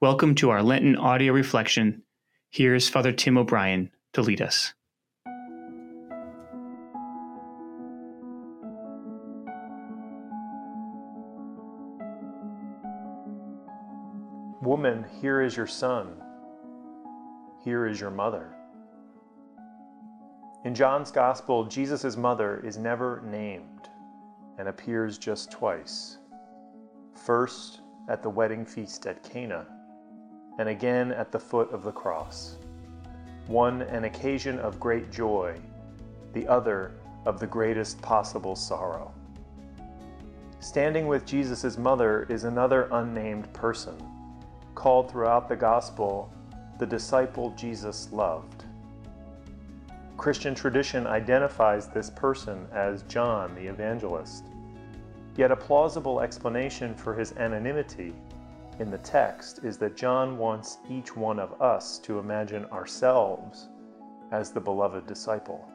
Welcome to our Lenten audio reflection. Here's Father Tim O'Brien to lead us. Woman, here is your son. Here is your mother. In John's Gospel, Jesus' mother is never named and appears just twice. First, at the wedding feast at Cana, and again at the foot of the cross. One an occasion of great joy, the other of the greatest possible sorrow. Standing with Jesus' mother is another unnamed person, called throughout the Gospel the disciple Jesus loved. Christian tradition identifies this person as John the Evangelist. Yet a plausible explanation for his anonymity in the text is that John wants each one of us to imagine ourselves as the beloved disciple,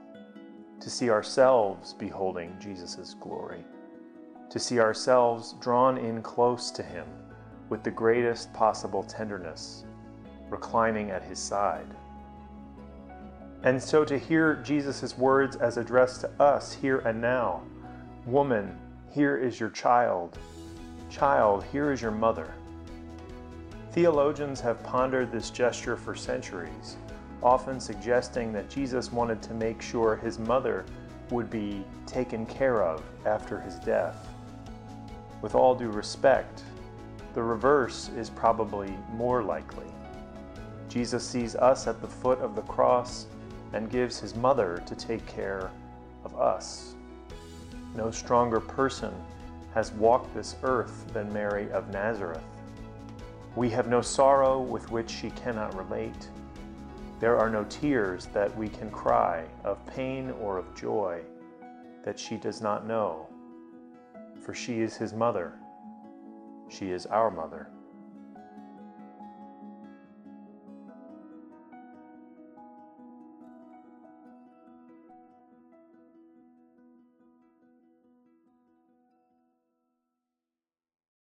to see ourselves beholding Jesus' glory, to see ourselves drawn in close to him with the greatest possible tenderness, reclining at his side. And so to hear Jesus' words as addressed to us here and now Woman, here is your child. Child, here is your mother. Theologians have pondered this gesture for centuries, often suggesting that Jesus wanted to make sure his mother would be taken care of after his death. With all due respect, the reverse is probably more likely. Jesus sees us at the foot of the cross and gives his mother to take care of us. No stronger person has walked this earth than Mary of Nazareth. We have no sorrow with which she cannot relate. There are no tears that we can cry of pain or of joy that she does not know, for she is his mother. She is our mother.